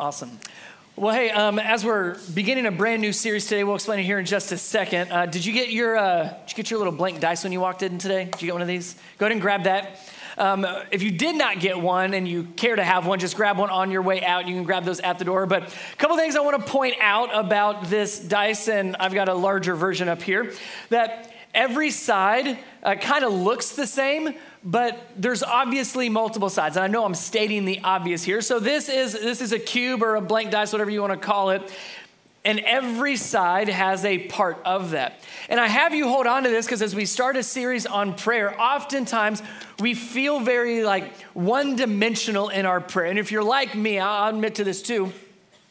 Awesome. Well, hey, um, as we're beginning a brand new series today, we'll explain it here in just a second. Uh, did you get your uh, did you get your little blank dice when you walked in today? Did you get one of these? Go ahead and grab that. Um, if you did not get one and you care to have one, just grab one on your way out. You can grab those at the door. But a couple things I want to point out about this dice, and I've got a larger version up here, that every side uh, kind of looks the same, but there's obviously multiple sides. And i know i'm stating the obvious here. So this is this is a cube or a blank dice whatever you want to call it and every side has a part of that. And i have you hold on to this because as we start a series on prayer oftentimes we feel very like one dimensional in our prayer. And if you're like me i'll admit to this too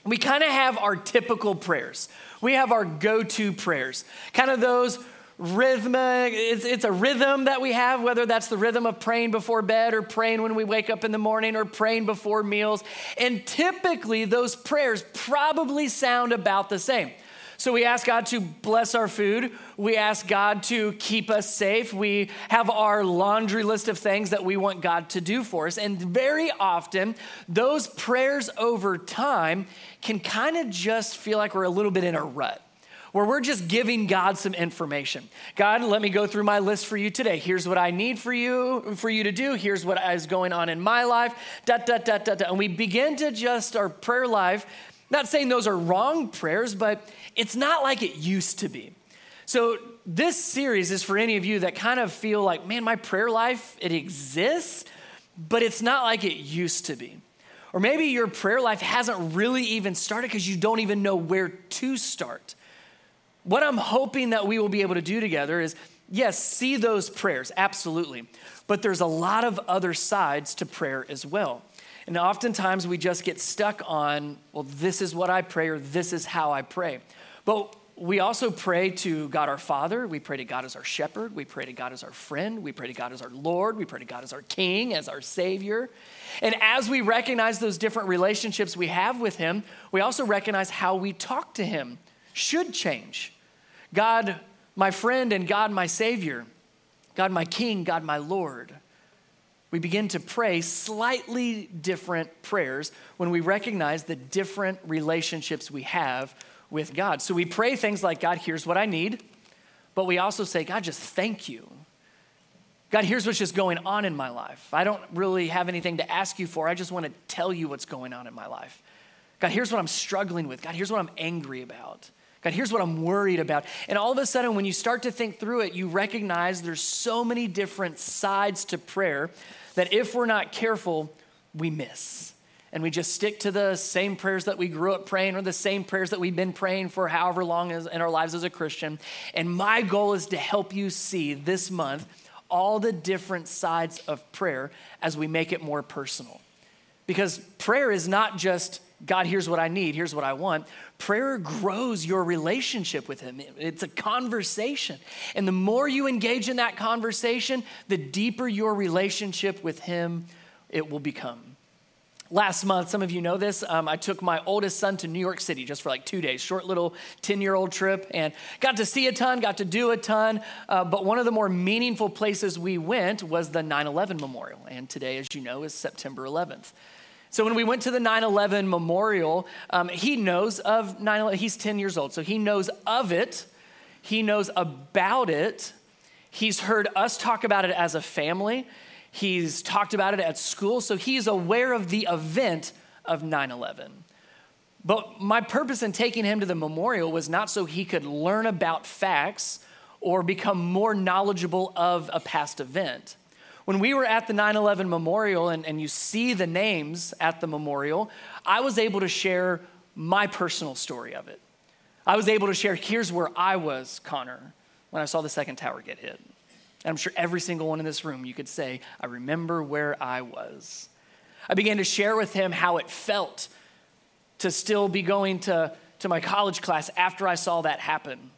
we kind of have our typical prayers. We have our go-to prayers. Kind of those rhythmic, it's, it's a rhythm that we have, whether that's the rhythm of praying before bed or praying when we wake up in the morning or praying before meals. And typically, those prayers probably sound about the same. So we ask God to bless our food. We ask God to keep us safe. We have our laundry list of things that we want God to do for us. And very often, those prayers over time can kind of just feel like we're a little bit in a rut where we're just giving God some information. God, let me go through my list for you today. Here's what I need for you for you to do. Here's what is going on in my life. Da, da, da, da, da. And we begin to just our prayer life, not saying those are wrong prayers, but it's not like it used to be. So this series is for any of you that kind of feel like, man, my prayer life, it exists, but it's not like it used to be. Or maybe your prayer life hasn't really even started because you don't even know where to start. What I'm hoping that we will be able to do together is yes, see those prayers, absolutely. But there's a lot of other sides to prayer as well. And oftentimes we just get stuck on, well, this is what I pray or this is how I pray. But we also pray to God our Father. We pray to God as our shepherd. We pray to God as our friend. We pray to God as our Lord. We pray to God as our King, as our Savior. And as we recognize those different relationships we have with Him, we also recognize how we talk to Him should change. God, my friend, and God, my Savior, God, my King, God, my Lord. We begin to pray slightly different prayers when we recognize the different relationships we have with God. So we pray things like, God, here's what I need, but we also say, God, just thank you. God, here's what's just going on in my life. I don't really have anything to ask you for. I just want to tell you what's going on in my life. God, here's what I'm struggling with. God, here's what I'm angry about. God, here's what I'm worried about. And all of a sudden, when you start to think through it, you recognize there's so many different sides to prayer that if we're not careful, we miss. And we just stick to the same prayers that we grew up praying or the same prayers that we've been praying for however long in our lives as a Christian. And my goal is to help you see this month all the different sides of prayer as we make it more personal. Because prayer is not just, God, here's what I need, here's what I want. Prayer grows your relationship with Him. It's a conversation. And the more you engage in that conversation, the deeper your relationship with Him it will become. Last month, some of you know this, um, I took my oldest son to New York City just for like two days, short little 10 year old trip, and got to see a ton, got to do a ton. Uh, but one of the more meaningful places we went was the 9 11 memorial. And today, as you know, is September 11th. So when we went to the 9 11 memorial, um, he knows of 9 11. He's 10 years old, so he knows of it, he knows about it. He's heard us talk about it as a family, he's talked about it at school, so he's aware of the event of 9 11. But my purpose in taking him to the memorial was not so he could learn about facts or become more knowledgeable of a past event. When we were at the 9 11 memorial and, and you see the names at the memorial, I was able to share my personal story of it. I was able to share here's where I was, Connor, when I saw the second tower get hit. And I'm sure every single one in this room, you could say, I remember where I was. I began to share with him how it felt to still be going to, to my college class after I saw that happen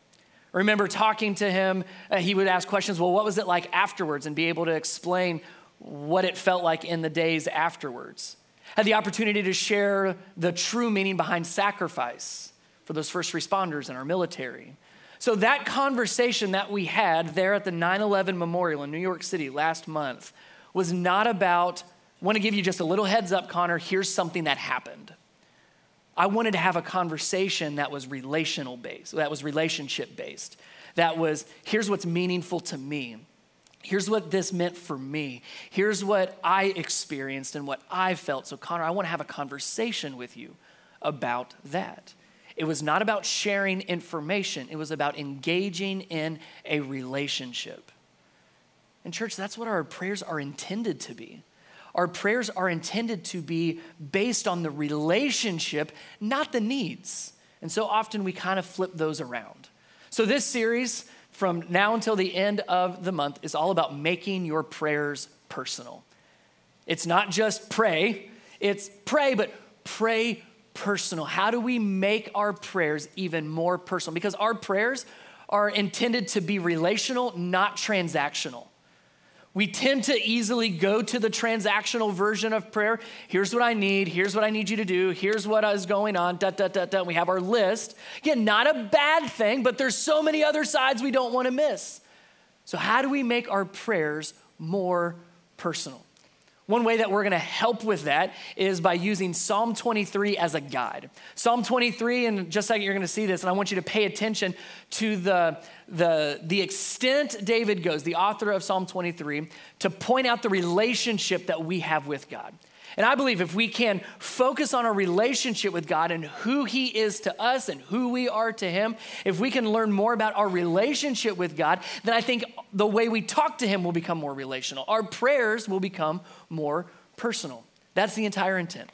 remember talking to him, uh, he would ask questions, well, what was it like afterwards? And be able to explain what it felt like in the days afterwards. Had the opportunity to share the true meaning behind sacrifice for those first responders in our military. So, that conversation that we had there at the 9 11 memorial in New York City last month was not about, I want to give you just a little heads up, Connor, here's something that happened. I wanted to have a conversation that was relational based, that was relationship based, that was here's what's meaningful to me. Here's what this meant for me. Here's what I experienced and what I felt. So, Connor, I want to have a conversation with you about that. It was not about sharing information, it was about engaging in a relationship. And, church, that's what our prayers are intended to be. Our prayers are intended to be based on the relationship, not the needs. And so often we kind of flip those around. So, this series, from now until the end of the month, is all about making your prayers personal. It's not just pray, it's pray, but pray personal. How do we make our prayers even more personal? Because our prayers are intended to be relational, not transactional. We tend to easily go to the transactional version of prayer. Here's what I need. Here's what I need you to do. Here's what is going on. Da, da, da, da. We have our list. Again, not a bad thing, but there's so many other sides we don't want to miss. So, how do we make our prayers more personal? One way that we're going to help with that is by using Psalm 23 as a guide. Psalm 23, and just like you're going to see this, and I want you to pay attention to the, the, the extent David goes, the author of Psalm 23, to point out the relationship that we have with God. And I believe if we can focus on our relationship with God and who He is to us and who we are to Him, if we can learn more about our relationship with God, then I think the way we talk to Him will become more relational. Our prayers will become more personal. That's the entire intent.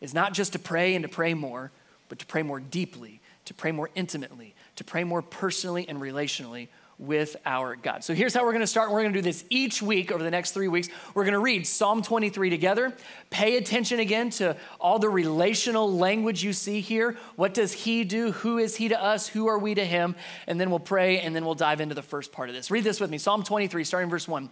It's not just to pray and to pray more, but to pray more deeply, to pray more intimately, to pray more personally and relationally with our God. So here's how we're going to start. We're going to do this each week over the next three weeks. We're going to read Psalm 23 together. Pay attention again to all the relational language you see here. What does He do? Who is He to us? Who are we to Him? And then we'll pray and then we'll dive into the first part of this. Read this with me Psalm 23, starting verse 1.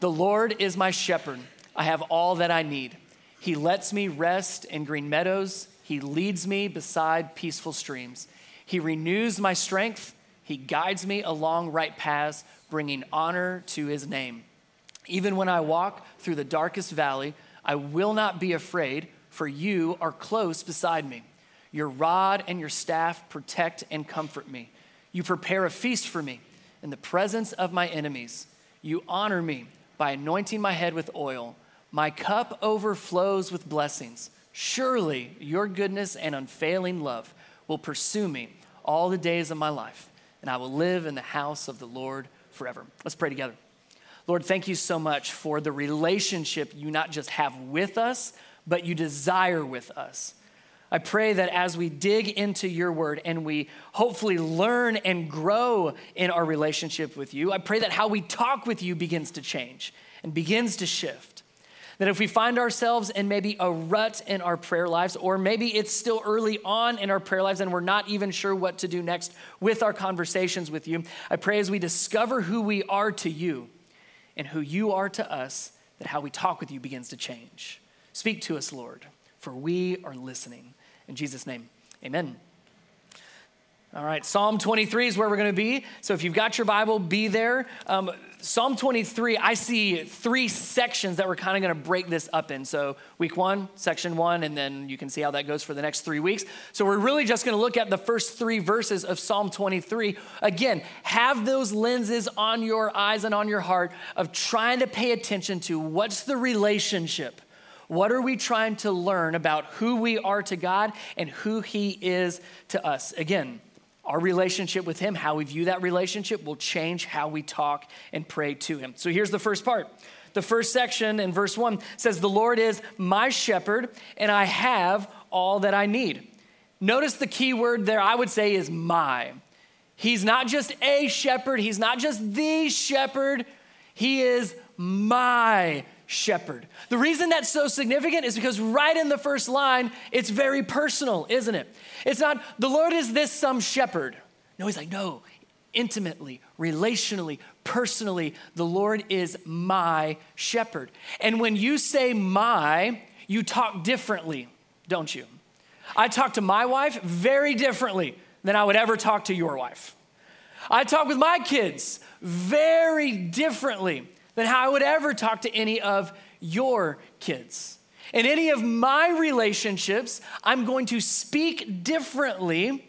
The Lord is my shepherd, I have all that I need. He lets me rest in green meadows, He leads me beside peaceful streams. He renews my strength. He guides me along right paths, bringing honor to his name. Even when I walk through the darkest valley, I will not be afraid, for you are close beside me. Your rod and your staff protect and comfort me. You prepare a feast for me in the presence of my enemies. You honor me by anointing my head with oil. My cup overflows with blessings. Surely your goodness and unfailing love will pursue me all the days of my life and I will live in the house of the Lord forever. Let's pray together. Lord, thank you so much for the relationship you not just have with us, but you desire with us. I pray that as we dig into your word and we hopefully learn and grow in our relationship with you, I pray that how we talk with you begins to change and begins to shift. That if we find ourselves in maybe a rut in our prayer lives, or maybe it's still early on in our prayer lives and we're not even sure what to do next with our conversations with you, I pray as we discover who we are to you and who you are to us, that how we talk with you begins to change. Speak to us, Lord, for we are listening. In Jesus' name, amen. All right, Psalm 23 is where we're going to be. So if you've got your Bible, be there. Um, Psalm 23, I see three sections that we're kind of going to break this up in. So, week one, section one, and then you can see how that goes for the next three weeks. So, we're really just going to look at the first three verses of Psalm 23. Again, have those lenses on your eyes and on your heart of trying to pay attention to what's the relationship. What are we trying to learn about who we are to God and who He is to us? Again, our relationship with Him, how we view that relationship, will change how we talk and pray to Him. So here's the first part. The first section in verse 1 says, The Lord is my shepherd, and I have all that I need. Notice the key word there, I would say, is my. He's not just a shepherd, he's not just the shepherd, he is my shepherd. The reason that's so significant is because right in the first line, it's very personal, isn't it? It's not, the Lord is this some shepherd. No, he's like, no, intimately, relationally, personally, the Lord is my shepherd. And when you say my, you talk differently, don't you? I talk to my wife very differently than I would ever talk to your wife. I talk with my kids very differently than how I would ever talk to any of your kids. In any of my relationships, I'm going to speak differently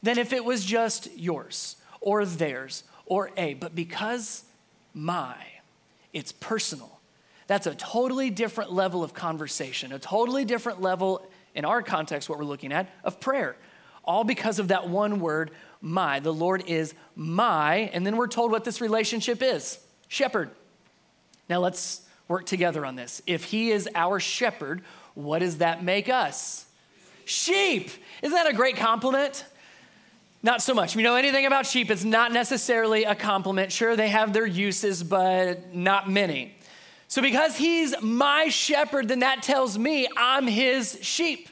than if it was just yours or theirs or A. But because my, it's personal. That's a totally different level of conversation, a totally different level, in our context, what we're looking at, of prayer. All because of that one word, my. The Lord is my. And then we're told what this relationship is shepherd. Now let's work together on this. If He is our shepherd, what does that make us? Sheep. Isn't that a great compliment? Not so much. If you know anything about sheep, it's not necessarily a compliment. Sure, they have their uses, but not many. So, because he's my shepherd, then that tells me I'm his sheep.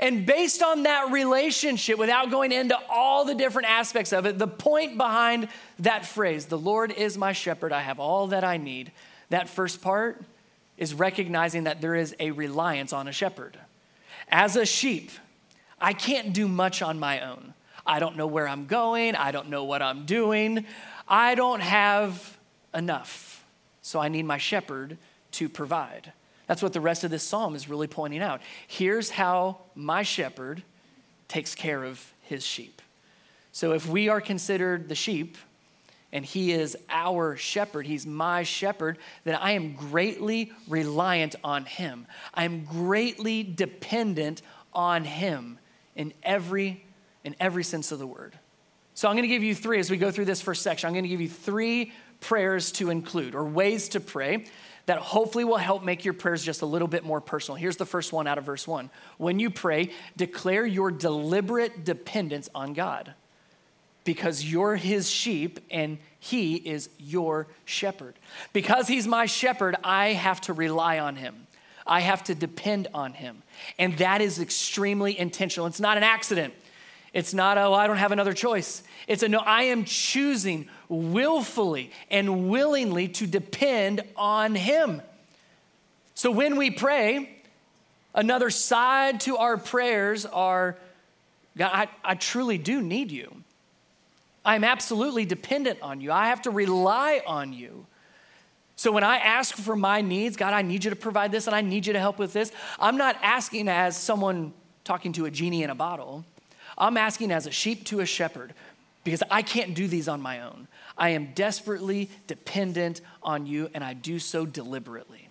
And based on that relationship, without going into all the different aspects of it, the point behind that phrase, the Lord is my shepherd, I have all that I need, that first part is recognizing that there is a reliance on a shepherd. As a sheep, I can't do much on my own. I don't know where I'm going. I don't know what I'm doing. I don't have enough. So I need my shepherd to provide. That's what the rest of this psalm is really pointing out. Here's how my shepherd takes care of his sheep. So if we are considered the sheep, and he is our shepherd, he's my shepherd, then I am greatly reliant on him. I am greatly dependent on him in every in every sense of the word. So I'm going to give you three as we go through this first section. I'm going to give you three prayers to include or ways to pray that hopefully will help make your prayers just a little bit more personal. Here's the first one out of verse 1. When you pray, declare your deliberate dependence on God because you're his sheep and he is your shepherd. Because he's my shepherd, I have to rely on him. I have to depend on him. And that is extremely intentional. It's not an accident. It's not, oh, I don't have another choice. It's a no, I am choosing willfully and willingly to depend on Him. So when we pray, another side to our prayers are God, I, I truly do need you. I'm absolutely dependent on you. I have to rely on you. So when I ask for my needs, God, I need you to provide this and I need you to help with this, I'm not asking as someone talking to a genie in a bottle. I'm asking as a sheep to a shepherd because I can't do these on my own. I am desperately dependent on you, and I do so deliberately.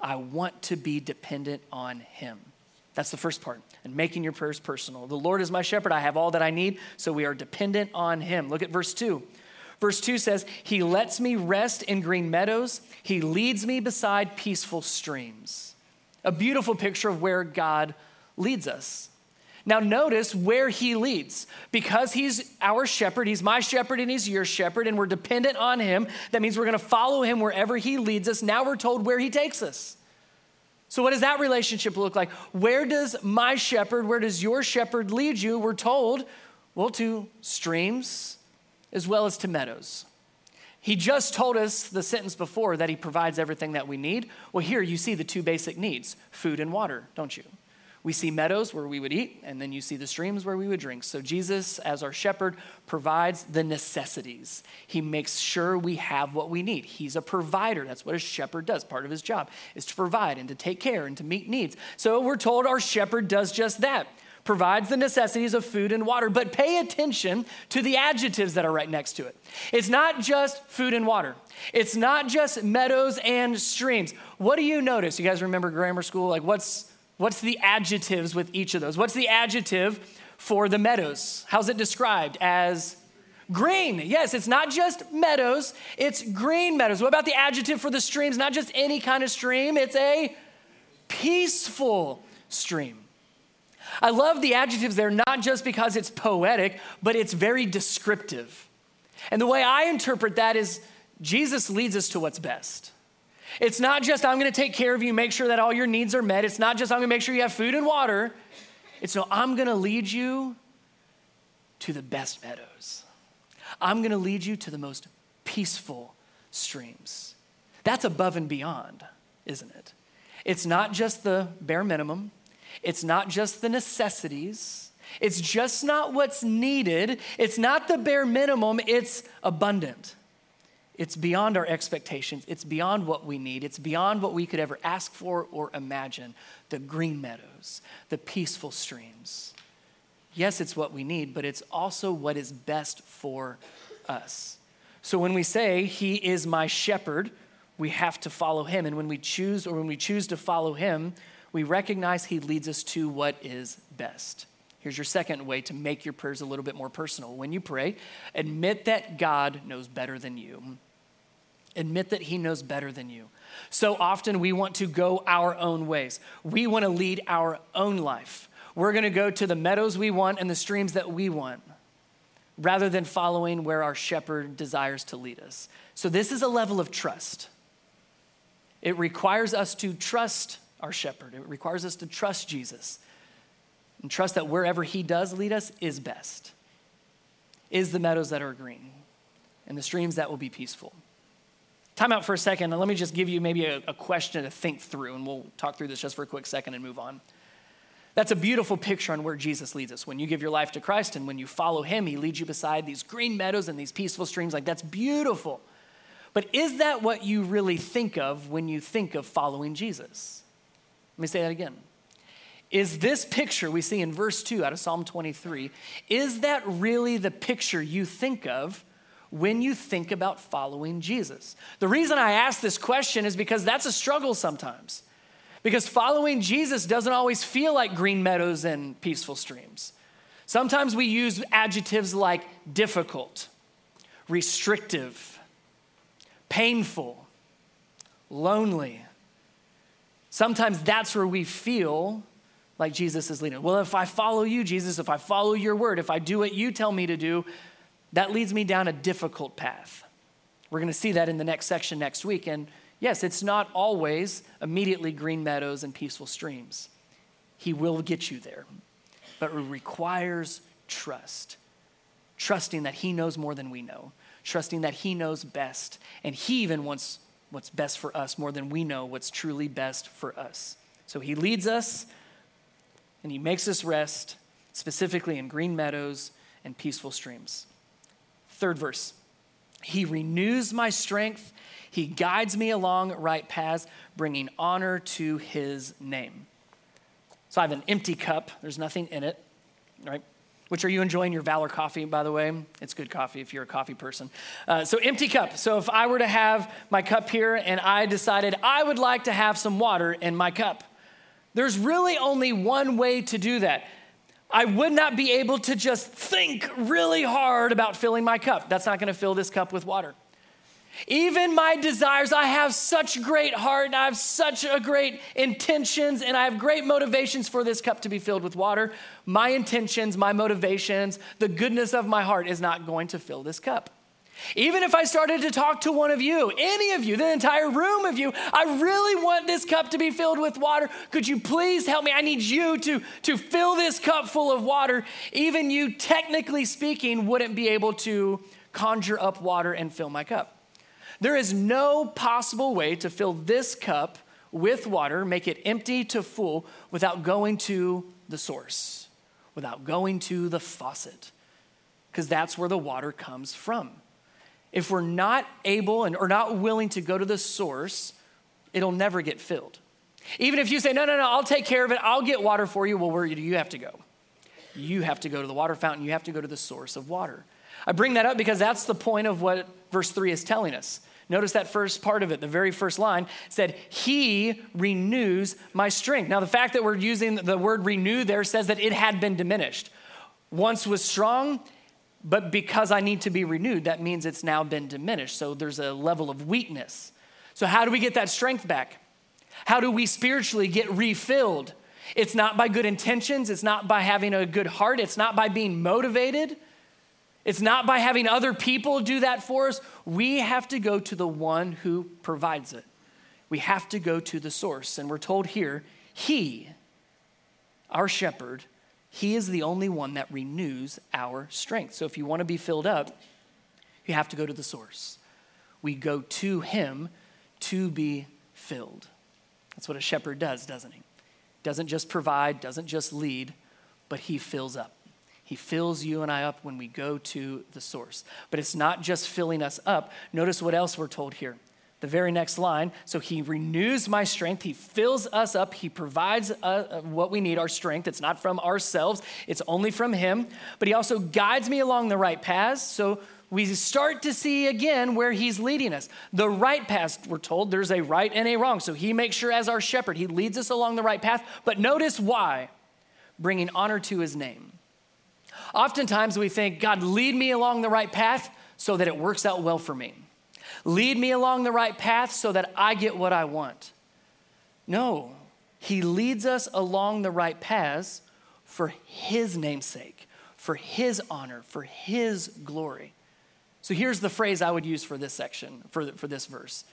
I want to be dependent on Him. That's the first part, and making your prayers personal. The Lord is my shepherd. I have all that I need, so we are dependent on Him. Look at verse 2. Verse 2 says, He lets me rest in green meadows, He leads me beside peaceful streams. A beautiful picture of where God leads us. Now, notice where he leads. Because he's our shepherd, he's my shepherd and he's your shepherd, and we're dependent on him. That means we're going to follow him wherever he leads us. Now we're told where he takes us. So, what does that relationship look like? Where does my shepherd, where does your shepherd lead you? We're told, well, to streams as well as to meadows. He just told us the sentence before that he provides everything that we need. Well, here you see the two basic needs food and water, don't you? We see meadows where we would eat, and then you see the streams where we would drink. So, Jesus, as our shepherd, provides the necessities. He makes sure we have what we need. He's a provider. That's what a shepherd does. Part of his job is to provide and to take care and to meet needs. So, we're told our shepherd does just that provides the necessities of food and water, but pay attention to the adjectives that are right next to it. It's not just food and water, it's not just meadows and streams. What do you notice? You guys remember grammar school? Like, what's What's the adjectives with each of those? What's the adjective for the meadows? How's it described? As green. Yes, it's not just meadows, it's green meadows. What about the adjective for the streams? Not just any kind of stream, it's a peaceful stream. I love the adjectives there, not just because it's poetic, but it's very descriptive. And the way I interpret that is Jesus leads us to what's best. It's not just, I'm to take care of you, make sure that all your needs are met. It's not just, I'm to make sure you have food and water. It's no, I'm to lead you to the best meadows. I'm to lead you to the most peaceful streams. That's above and beyond, isn't it? It's not just the bare minimum, it's not just the necessities. It's just not what's needed. It's not the bare minimum, it's abundant. It's beyond our expectations. It's beyond what we need. It's beyond what we could ever ask for or imagine. The green meadows, the peaceful streams. Yes, it's what we need, but it's also what is best for us. So when we say, He is my shepherd, we have to follow Him. And when we choose, or when we choose to follow Him, we recognize He leads us to what is best. Here's your second way to make your prayers a little bit more personal. When you pray, admit that God knows better than you. Admit that He knows better than you. So often we want to go our own ways, we want to lead our own life. We're going to go to the meadows we want and the streams that we want rather than following where our shepherd desires to lead us. So, this is a level of trust. It requires us to trust our shepherd, it requires us to trust Jesus and trust that wherever he does lead us is best, is the meadows that are green and the streams that will be peaceful. Time out for a second, and let me just give you maybe a, a question to think through, and we'll talk through this just for a quick second and move on. That's a beautiful picture on where Jesus leads us. When you give your life to Christ and when you follow him, he leads you beside these green meadows and these peaceful streams. Like, that's beautiful. But is that what you really think of when you think of following Jesus? Let me say that again. Is this picture we see in verse 2 out of Psalm 23, is that really the picture you think of when you think about following Jesus? The reason I ask this question is because that's a struggle sometimes. Because following Jesus doesn't always feel like green meadows and peaceful streams. Sometimes we use adjectives like difficult, restrictive, painful, lonely. Sometimes that's where we feel like Jesus is leading. Well, if I follow you, Jesus, if I follow your word, if I do what you tell me to do, that leads me down a difficult path. We're going to see that in the next section next week. And Yes, it's not always immediately green meadows and peaceful streams. He will get you there, but it requires trust. Trusting that He knows more than we know, trusting that He knows best, and He even wants what's best for us more than we know what's truly best for us. So He leads us and He makes us rest, specifically in green meadows and peaceful streams. Third verse He renews my strength he guides me along right paths, bringing honor to his name. So I have an empty cup. There's nothing in it, right? Which are you enjoying your Valor coffee, by the way? It's good coffee if you're a coffee person. Uh, so, empty cup. So, if I were to have my cup here and I decided I would like to have some water in my cup, there's really only one way to do that. I would not be able to just think really hard about filling my cup. That's not going to fill this cup with water. Even my desires, I have such great heart and I have such a great intentions and I have great motivations for this cup to be filled with water. My intentions, my motivations, the goodness of my heart is not going to fill this cup. Even if I started to talk to one of you, any of you, the entire room of you, I really want this cup to be filled with water. Could you please help me? I need you to, to fill this cup full of water. Even you, technically speaking, wouldn't be able to conjure up water and fill my cup. There is no possible way to fill this cup with water, make it empty to full, without going to the source, without going to the faucet, because that's where the water comes from. If we're not able and or not willing to go to the source, it'll never get filled. Even if you say, no, no, no, I'll take care of it, I'll get water for you, well, where do you have to go? You have to go to the water fountain, you have to go to the source of water. I bring that up because that's the point of what verse 3 is telling us. Notice that first part of it, the very first line said, He renews my strength. Now, the fact that we're using the word renew there says that it had been diminished. Once was strong, but because I need to be renewed, that means it's now been diminished. So there's a level of weakness. So, how do we get that strength back? How do we spiritually get refilled? It's not by good intentions, it's not by having a good heart, it's not by being motivated. It's not by having other people do that for us. We have to go to the one who provides it. We have to go to the source. And we're told here, He, our shepherd, He is the only one that renews our strength. So if you want to be filled up, you have to go to the source. We go to Him to be filled. That's what a shepherd does, doesn't he? Doesn't just provide, doesn't just lead, but he fills up. He fills you and I up when we go to the source. But it's not just filling us up. Notice what else we're told here. The very next line. So he renews my strength. He fills us up. He provides uh, uh, what we need, our strength. It's not from ourselves, it's only from him. But he also guides me along the right paths. So we start to see again where he's leading us. The right path, we're told there's a right and a wrong. So he makes sure, as our shepherd, he leads us along the right path. But notice why bringing honor to his name. Oftentimes we think, God, lead me along the right path so that it works out well for me. Lead me along the right path so that I get what I want. No, he leads us along the right paths for his namesake, for his honor, for his glory. So here's the phrase I would use for this section, for, for this verse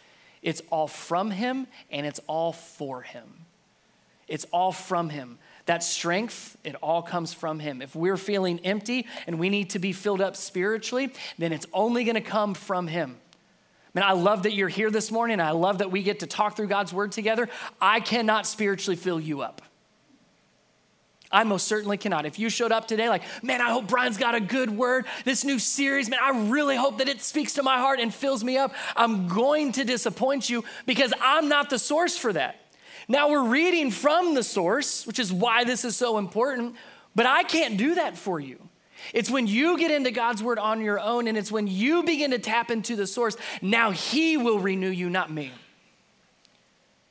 it's all from Him and it's all for Him. It's all from Him. That strength, it all comes from Him. If we're feeling empty and we need to be filled up spiritually, then it's only gonna come from Him. Man, I love that you're here this morning. I love that we get to talk through God's word together. I cannot spiritually fill you up. I most certainly cannot. If you showed up today like, man, I hope Brian's got a good word, this new series, man, I really hope that it speaks to my heart and fills me up, I'm going to disappoint you because I'm not the source for that. Now we're reading from the source, which is why this is so important, but I can't do that for you. It's when you get into God's word on your own and it's when you begin to tap into the source, now He will renew you, not me.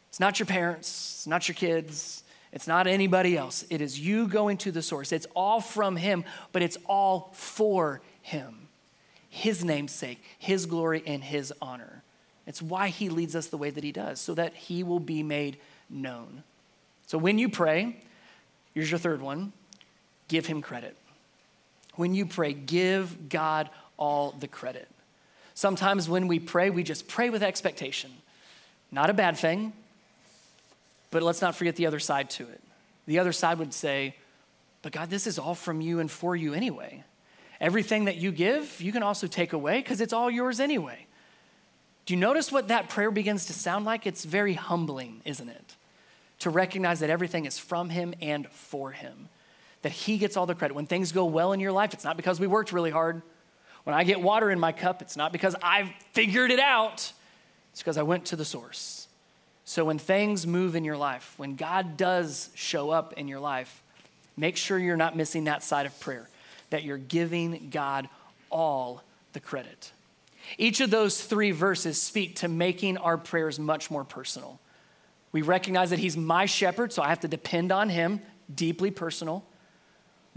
It's not your parents, it's not your kids, it's not anybody else. It is you going to the source. It's all from Him, but it's all for Him. His namesake, His glory, and His honor. It's why He leads us the way that He does, so that He will be made known. So when you pray, here's your third one give Him credit. When you pray, give God all the credit. Sometimes when we pray, we just pray with expectation. Not a bad thing, but let's not forget the other side to it. The other side would say, But God, this is all from you and for you anyway. Everything that you give, you can also take away because it's all yours anyway. Do you notice what that prayer begins to sound like? It's very humbling, isn't it? To recognize that everything is from Him and for Him, that He gets all the credit. When things go well in your life, it's not because we worked really hard. When I get water in my cup, it's not because I've figured it out, it's because I went to the source. So when things move in your life, when God does show up in your life, make sure you're not missing that side of prayer, that you're giving God all the credit. Each of those three verses speak to making our prayers much more personal. We recognize that He's my shepherd, so I have to depend on Him, deeply personal.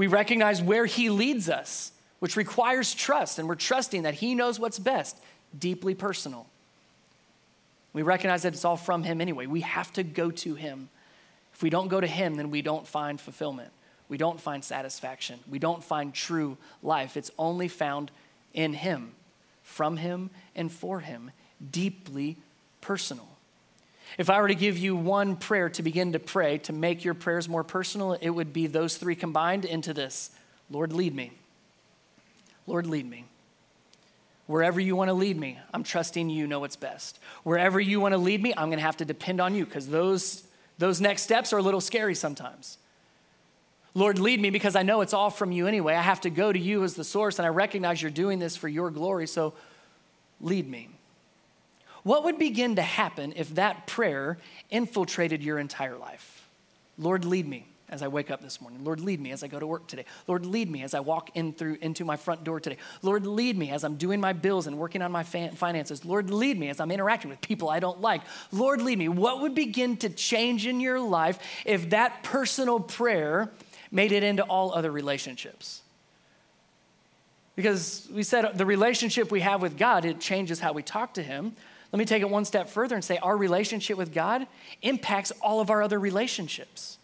We recognize where He leads us, which requires trust, and we're trusting that He knows what's best, deeply personal. We recognize that it's all from Him anyway. We have to go to Him. If we don't go to Him, then we don't find fulfillment. We don't find satisfaction. We don't find true life. It's only found in Him, from Him, and for Him, deeply personal. If I were to give you one prayer to begin to pray to make your prayers more personal, it would be those three combined into this Lord, lead me. Lord, lead me. Wherever you want to lead me, I'm trusting you know what's best. Wherever you want to lead me, I'm going to have to depend on you because those, those next steps are a little scary sometimes. Lord, lead me because I know it's all from you anyway. I have to go to you as the source, and I recognize you're doing this for your glory, so lead me. What would begin to happen if that prayer infiltrated your entire life? Lord, lead me as I wake up this morning. Lord, lead me as I go to work today. Lord, lead me as I walk in through into my front door today. Lord, lead me as I'm doing my bills and working on my finances. Lord, lead me as I'm interacting with people I don't like. Lord, lead me. What would begin to change in your life if that personal prayer made it into all other relationships? Because we said the relationship we have with God, it changes how we talk to Him. Let me take it one step further and say our relationship with God impacts all of our other relationships.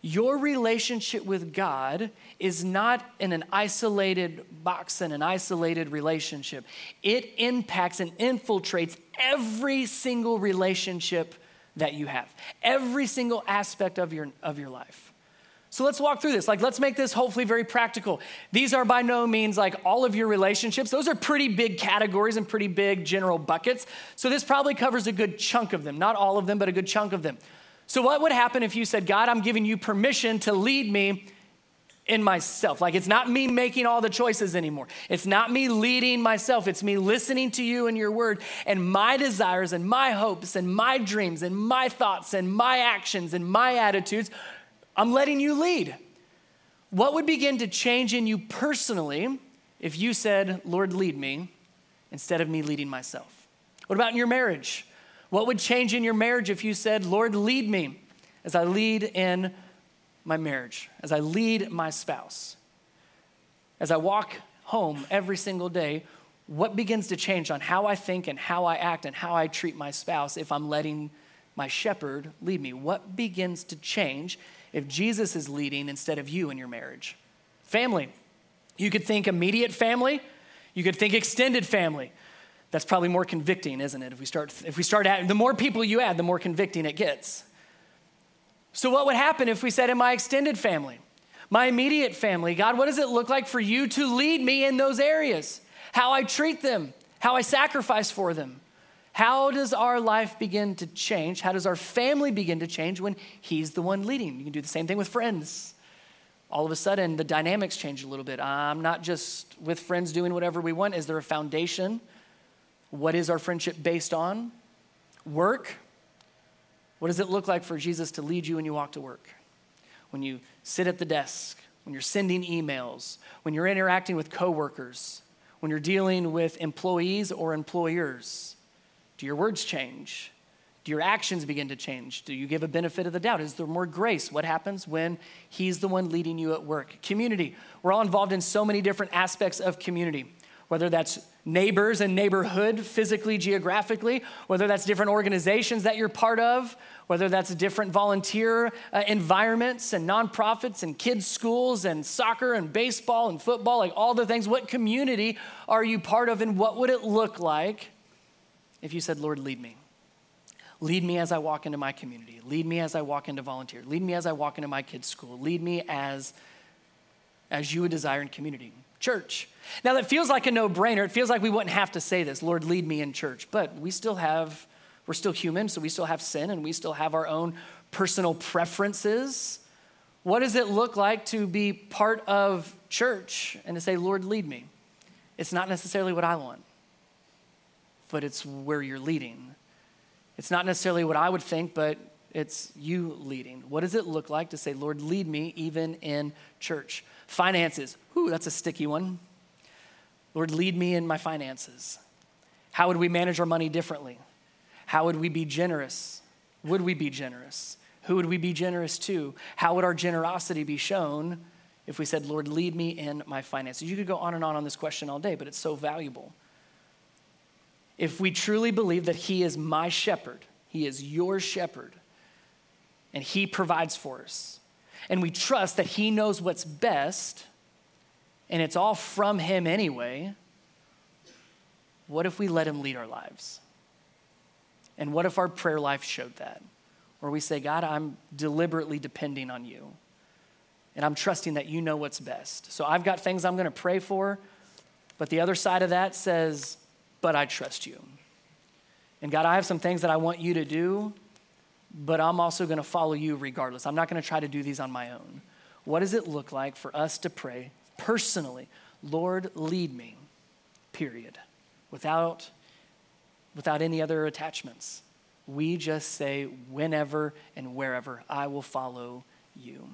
Your relationship with God is not in an isolated box and an isolated relationship. It impacts and infiltrates every single relationship that you have, every single aspect of your, of your life. So let's walk through this. Like, let's make this hopefully very practical. These are by no means like all of your relationships. Those are pretty big categories and pretty big general buckets. So this probably covers a good chunk of them. Not all of them, but a good chunk of them. So, what would happen if you said, God, I'm giving you permission to lead me in myself. Like it's not me making all the choices anymore. It's not me leading myself. It's me listening to you and your word and my desires and my hopes and my dreams and my thoughts and my actions and my attitudes. I'm letting you lead. What would begin to change in you personally if you said, Lord, lead me, instead of me leading myself? What about in your marriage? What would change in your marriage if you said, Lord, lead me as I lead in my marriage, as I lead my spouse, as I walk home every single day, what begins to change on how I think and how I act and how I treat my spouse if I'm letting my shepherd lead me? What begins to change if Jesus is leading instead of you in your marriage? Family. You could think immediate family, you could think extended family. That's probably more convicting, isn't it? If we start, if we start adding, the more people you add, the more convicting it gets. So, what would happen if we said, in my extended family, my immediate family, God, what does it look like for you to lead me in those areas? How I treat them, how I sacrifice for them. How does our life begin to change? How does our family begin to change when He's the one leading? You can do the same thing with friends. All of a sudden, the dynamics change a little bit. I'm not just with friends doing whatever we want. Is there a foundation? What is our friendship based on? Work, what does it look like for Jesus to lead you when you walk to work? When you sit at the desk, when you're sending emails, when you're interacting with coworkers, when you're dealing with employees or employers? Do your words change? Do your actions begin to change? Do you give a benefit of the doubt? Is there more grace? What happens when He's the one leading you at work? Community. We're all involved in so many different aspects of community whether that's neighbors and neighborhood, physically, geographically, whether that's different organizations that you're part of, whether that's different volunteer uh, environments and nonprofits and kids' schools and soccer and baseball and football, like all the things. What community are you part of, and what would it look like if you said, Lord, lead me? Lead me as I walk into my community. Lead me as I walk into volunteer. Lead me as I walk into my kids' school. Lead me as, as you would desire in community church. Now, that feels like a no brainer. It feels like we wouldn't have to say this, Lord, lead me in church. But we still have, we're still human, so we still have sin and we still have our own personal preferences. What does it look like to be part of church and to say, Lord, lead me? It's not necessarily what I want, but it's where you're leading. It's not necessarily what I would think, but it's you leading. What does it look like to say, Lord, lead me even in church? Finances. Whew, that's a sticky one. Lord, lead me in my finances. How would we manage our money differently? How would we be generous? Would we be generous? Who would we be generous to? How would our generosity be shown if we said, Lord, lead me in my finances? You could go on and on on this question all day, but it's so valuable. If we truly believe that He is my shepherd, He is your shepherd, and He provides for us, and we trust that He knows what's best, and it's all from Him anyway, what if we let Him lead our lives? And what if our prayer life showed that? Where we say, God, I'm deliberately depending on you. And I'm trusting that you know what's best. So I've got things I'm going to pray for, but the other side of that says, but I trust you. And God, I have some things that I want you to do, but I'm also going to follow you regardless. I'm not going to try to do these on my own. What does it look like for us to pray personally, Lord, lead me, period, without, without any other attachments? We just say, whenever and wherever, I will follow you.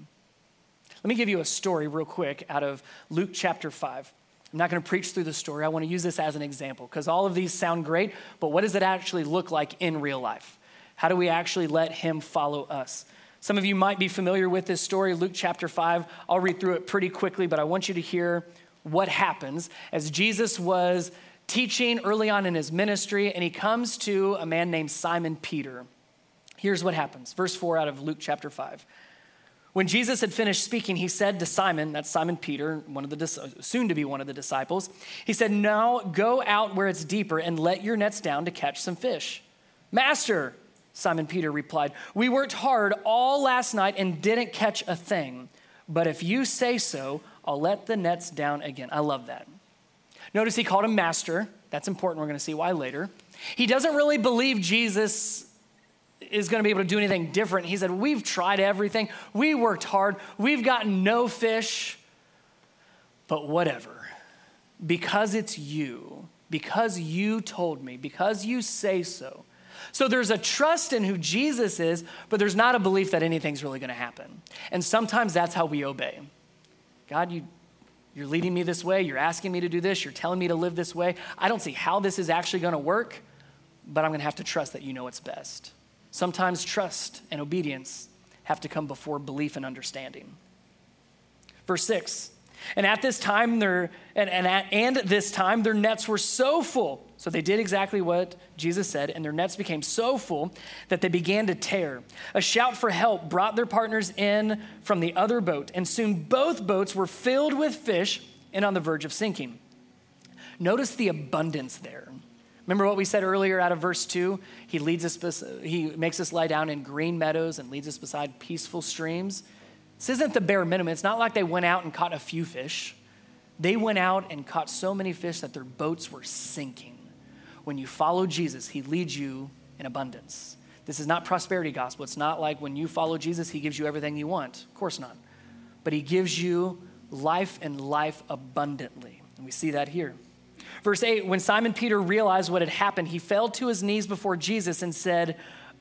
Let me give you a story real quick out of Luke chapter 5. I'm not going to preach through the story. I want to use this as an example because all of these sound great, but what does it actually look like in real life? How do we actually let him follow us? Some of you might be familiar with this story, Luke chapter 5. I'll read through it pretty quickly, but I want you to hear what happens as Jesus was teaching early on in his ministry, and he comes to a man named Simon Peter. Here's what happens. Verse 4 out of Luke chapter 5. When Jesus had finished speaking, he said to Simon, that's Simon Peter, one of the soon to be one of the disciples, he said, "Now go out where it's deeper and let your nets down to catch some fish." Master, Simon Peter replied, We worked hard all last night and didn't catch a thing. But if you say so, I'll let the nets down again. I love that. Notice he called him master. That's important. We're going to see why later. He doesn't really believe Jesus is going to be able to do anything different. He said, We've tried everything. We worked hard. We've gotten no fish. but whatever. Because it's you, because you told me, because you say so. So there's a trust in who Jesus is, but there's not a belief that anything's really going to happen. And sometimes that's how we obey. God, you, you're leading me this way. You're asking me to do this. You're telling me to live this way. I don't see how this is actually going to work, but I'm going to have to trust that you know what's best. Sometimes trust and obedience have to come before belief and understanding. Verse 6 and at this time, their, and, and, at, and this time, their nets were so full. So they did exactly what Jesus said, and their nets became so full that they began to tear. A shout for help brought their partners in from the other boat, and soon both boats were filled with fish and on the verge of sinking. Notice the abundance there. Remember what we said earlier out of verse 2? He leads us he makes us lie down in green meadows and leads us beside peaceful streams. This isn't the bare minimum. It's not like they went out and caught a few fish. They went out and caught so many fish that their boats were sinking. When you follow Jesus, he leads you in abundance. This is not prosperity gospel. It's not like when you follow Jesus, he gives you everything you want. Of course not. But he gives you life and life abundantly. And we see that here. Verse 8 When Simon Peter realized what had happened, he fell to his knees before Jesus and said,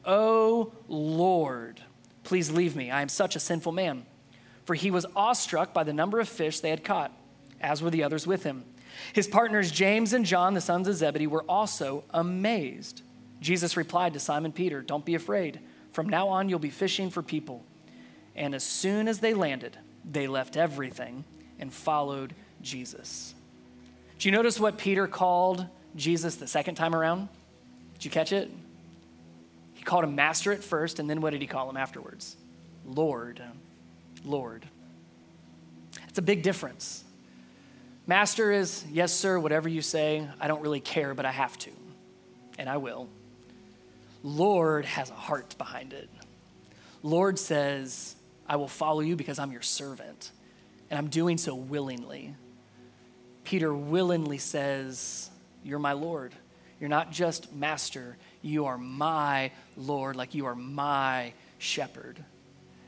Oh Lord, please leave me. I am such a sinful man for he was awestruck by the number of fish they had caught, as were the others with him. His partners, James and John, the sons of Zebedee, were also amazed. Jesus replied to Simon Peter, Don't be afraid. From now on, you'll be fishing for people. And as soon as they landed, they left everything and followed Jesus. Do you notice what Peter called Jesus the second time around? Did you catch it? He called him master at first, and then what did he call him afterwards? Lord. Lord. It's a big difference. Master is, yes, sir, whatever you say. I don't really care, but I have to, and I will. Lord has a heart behind it. Lord says, I will follow you because I'm your servant, and I'm doing so willingly. Peter willingly says, You're my Lord. You're not just master, you are my Lord, like you are my shepherd.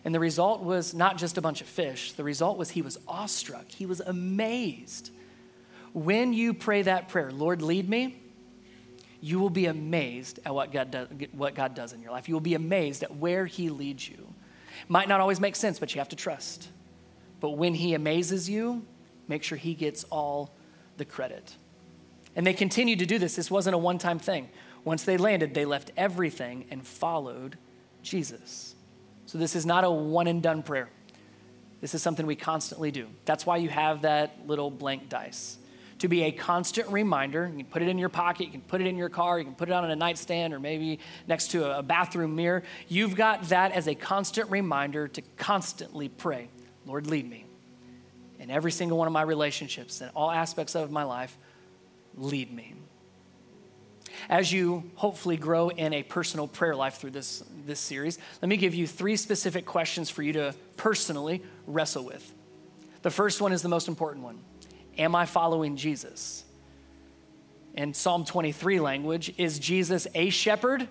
And the result was not just a bunch of fish, the result was he was awestruck. He was amazed. When you pray that prayer, Lord, lead me, you will be amazed at what God, does, what God does in your life. You will be amazed at where he leads you. Might not always make sense, but you have to trust. But when he amazes you, make sure he gets all the credit. And they continued to do this. This wasn't a one time thing. Once they landed, they left everything and followed Jesus. So this is not a one and done prayer. This is something we constantly do. That's why you have that little blank dice. To be a constant reminder, you can put it in your pocket, you can put it in your car, you can put it on a nightstand or maybe next to a bathroom mirror. You've got that as a constant reminder to constantly pray, Lord, lead me. In every single one of my relationships and all aspects of my life, lead me as you hopefully grow in a personal prayer life through this, this series, let me give you three specific questions for you to personally wrestle with. The first one is the most important one Am I following Jesus? In Psalm 23 language, is Jesus a shepherd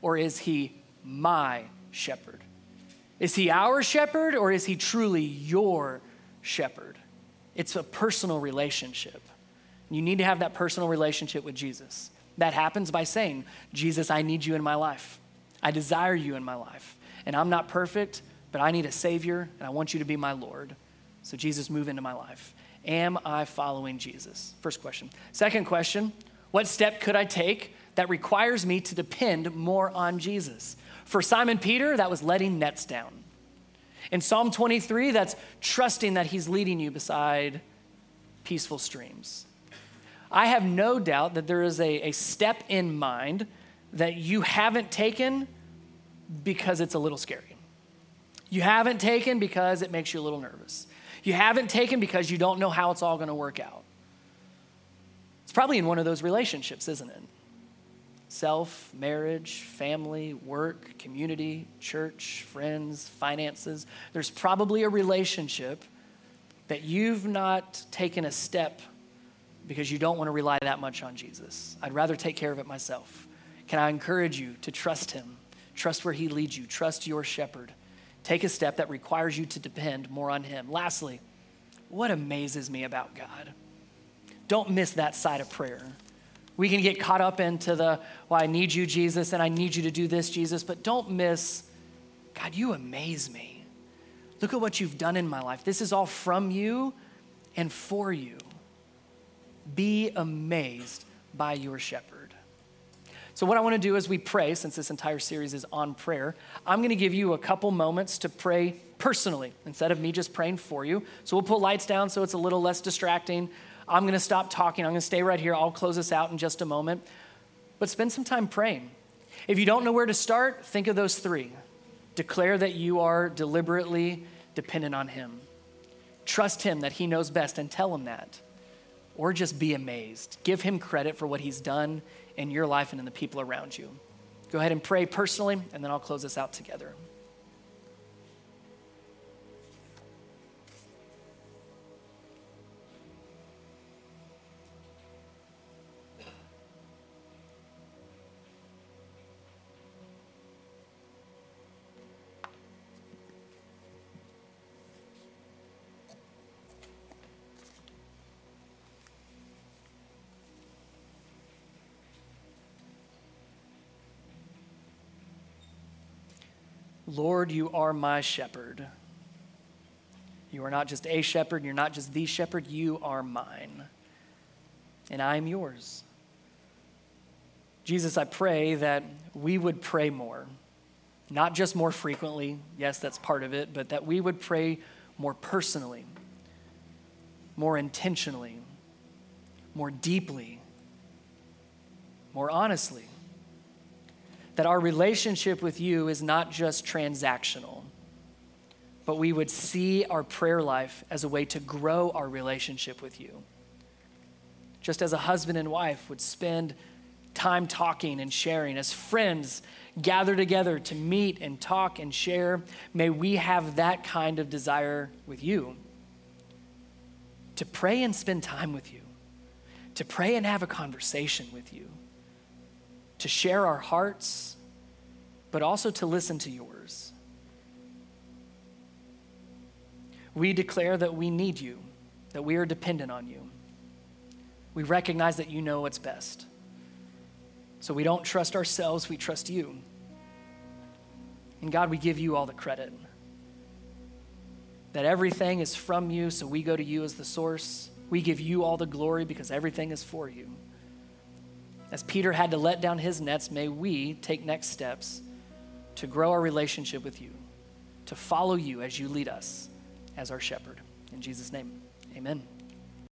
or is he my shepherd? Is he our shepherd or is he truly your shepherd? It's a personal relationship. You need to have that personal relationship with Jesus. That happens by saying, Jesus, I need you in my life. I desire you in my life. And I'm not perfect, but I need a Savior, and I want you to be my Lord. So, Jesus, move into my life. Am I following Jesus? First question. Second question What step could I take that requires me to depend more on Jesus? For Simon Peter, that was letting nets down. In Psalm 23, that's trusting that he's leading you beside peaceful streams. I have no doubt that there is a, a step in mind that you haven't taken because it's a little scary. You haven't taken because it makes you a little nervous. You haven't taken because you don't know how it's all going to work out. It's probably in one of those relationships, isn't it? Self, marriage, family, work, community, church, friends, finances. There's probably a relationship that you've not taken a step because you don't want to rely that much on Jesus. I'd rather take care of it myself. Can I encourage you to trust Him? Trust where He leads you, trust your shepherd. Take a step that requires you to depend more on Him. Lastly, what amazes me about God? Don't miss that side of prayer. We can get caught up into the, well, I need you, Jesus, and I need you to do this, Jesus, but don't miss, God, you amaze me. Look at what you've done in my life. This is all from you and for you. Be amazed by your shepherd. So, what I want to do as we pray, since this entire series is on prayer, I'm going to give you a couple moments to pray personally instead of me just praying for you. So, we'll put lights down so it's a little less distracting. I'm going to stop talking. I'm going to stay right here. I'll close this out in just a moment. But spend some time praying. If you don't know where to start, think of those three. Declare that you are deliberately dependent on Him. Trust Him that He knows best and tell Him that. Or just be amazed. Give Him credit for what He's done in your life and in the people around you. Go ahead and pray personally, and then I'll close this out together. Lord, you are my shepherd. You are not just a shepherd, you're not just the shepherd, you are mine. And I am yours. Jesus, I pray that we would pray more, not just more frequently. Yes, that's part of it, but that we would pray more personally, more intentionally, more deeply, more honestly that our relationship with you is not just transactional, but we would see our prayer life as a way to grow our relationship with you. Just as a husband and wife would spend time talking and sharing, as friends gather together to meet and talk and share, may we have that kind of desire with you. To pray and spend time with you, to pray and have a conversation with you to share our hearts, but also to listen to yours. We declare that we need you, that we are dependent on you. We recognize that you know what's best. So we don't trust ourselves, we trust you. And God, we give you all the credit. That everything is from you, so we go to you as the source. We give you all the glory because everything is for you. As Peter had to let down his nets, may we take next steps to grow our relationship with you, to follow you as you lead us as our shepherd. In Jesus' name, amen.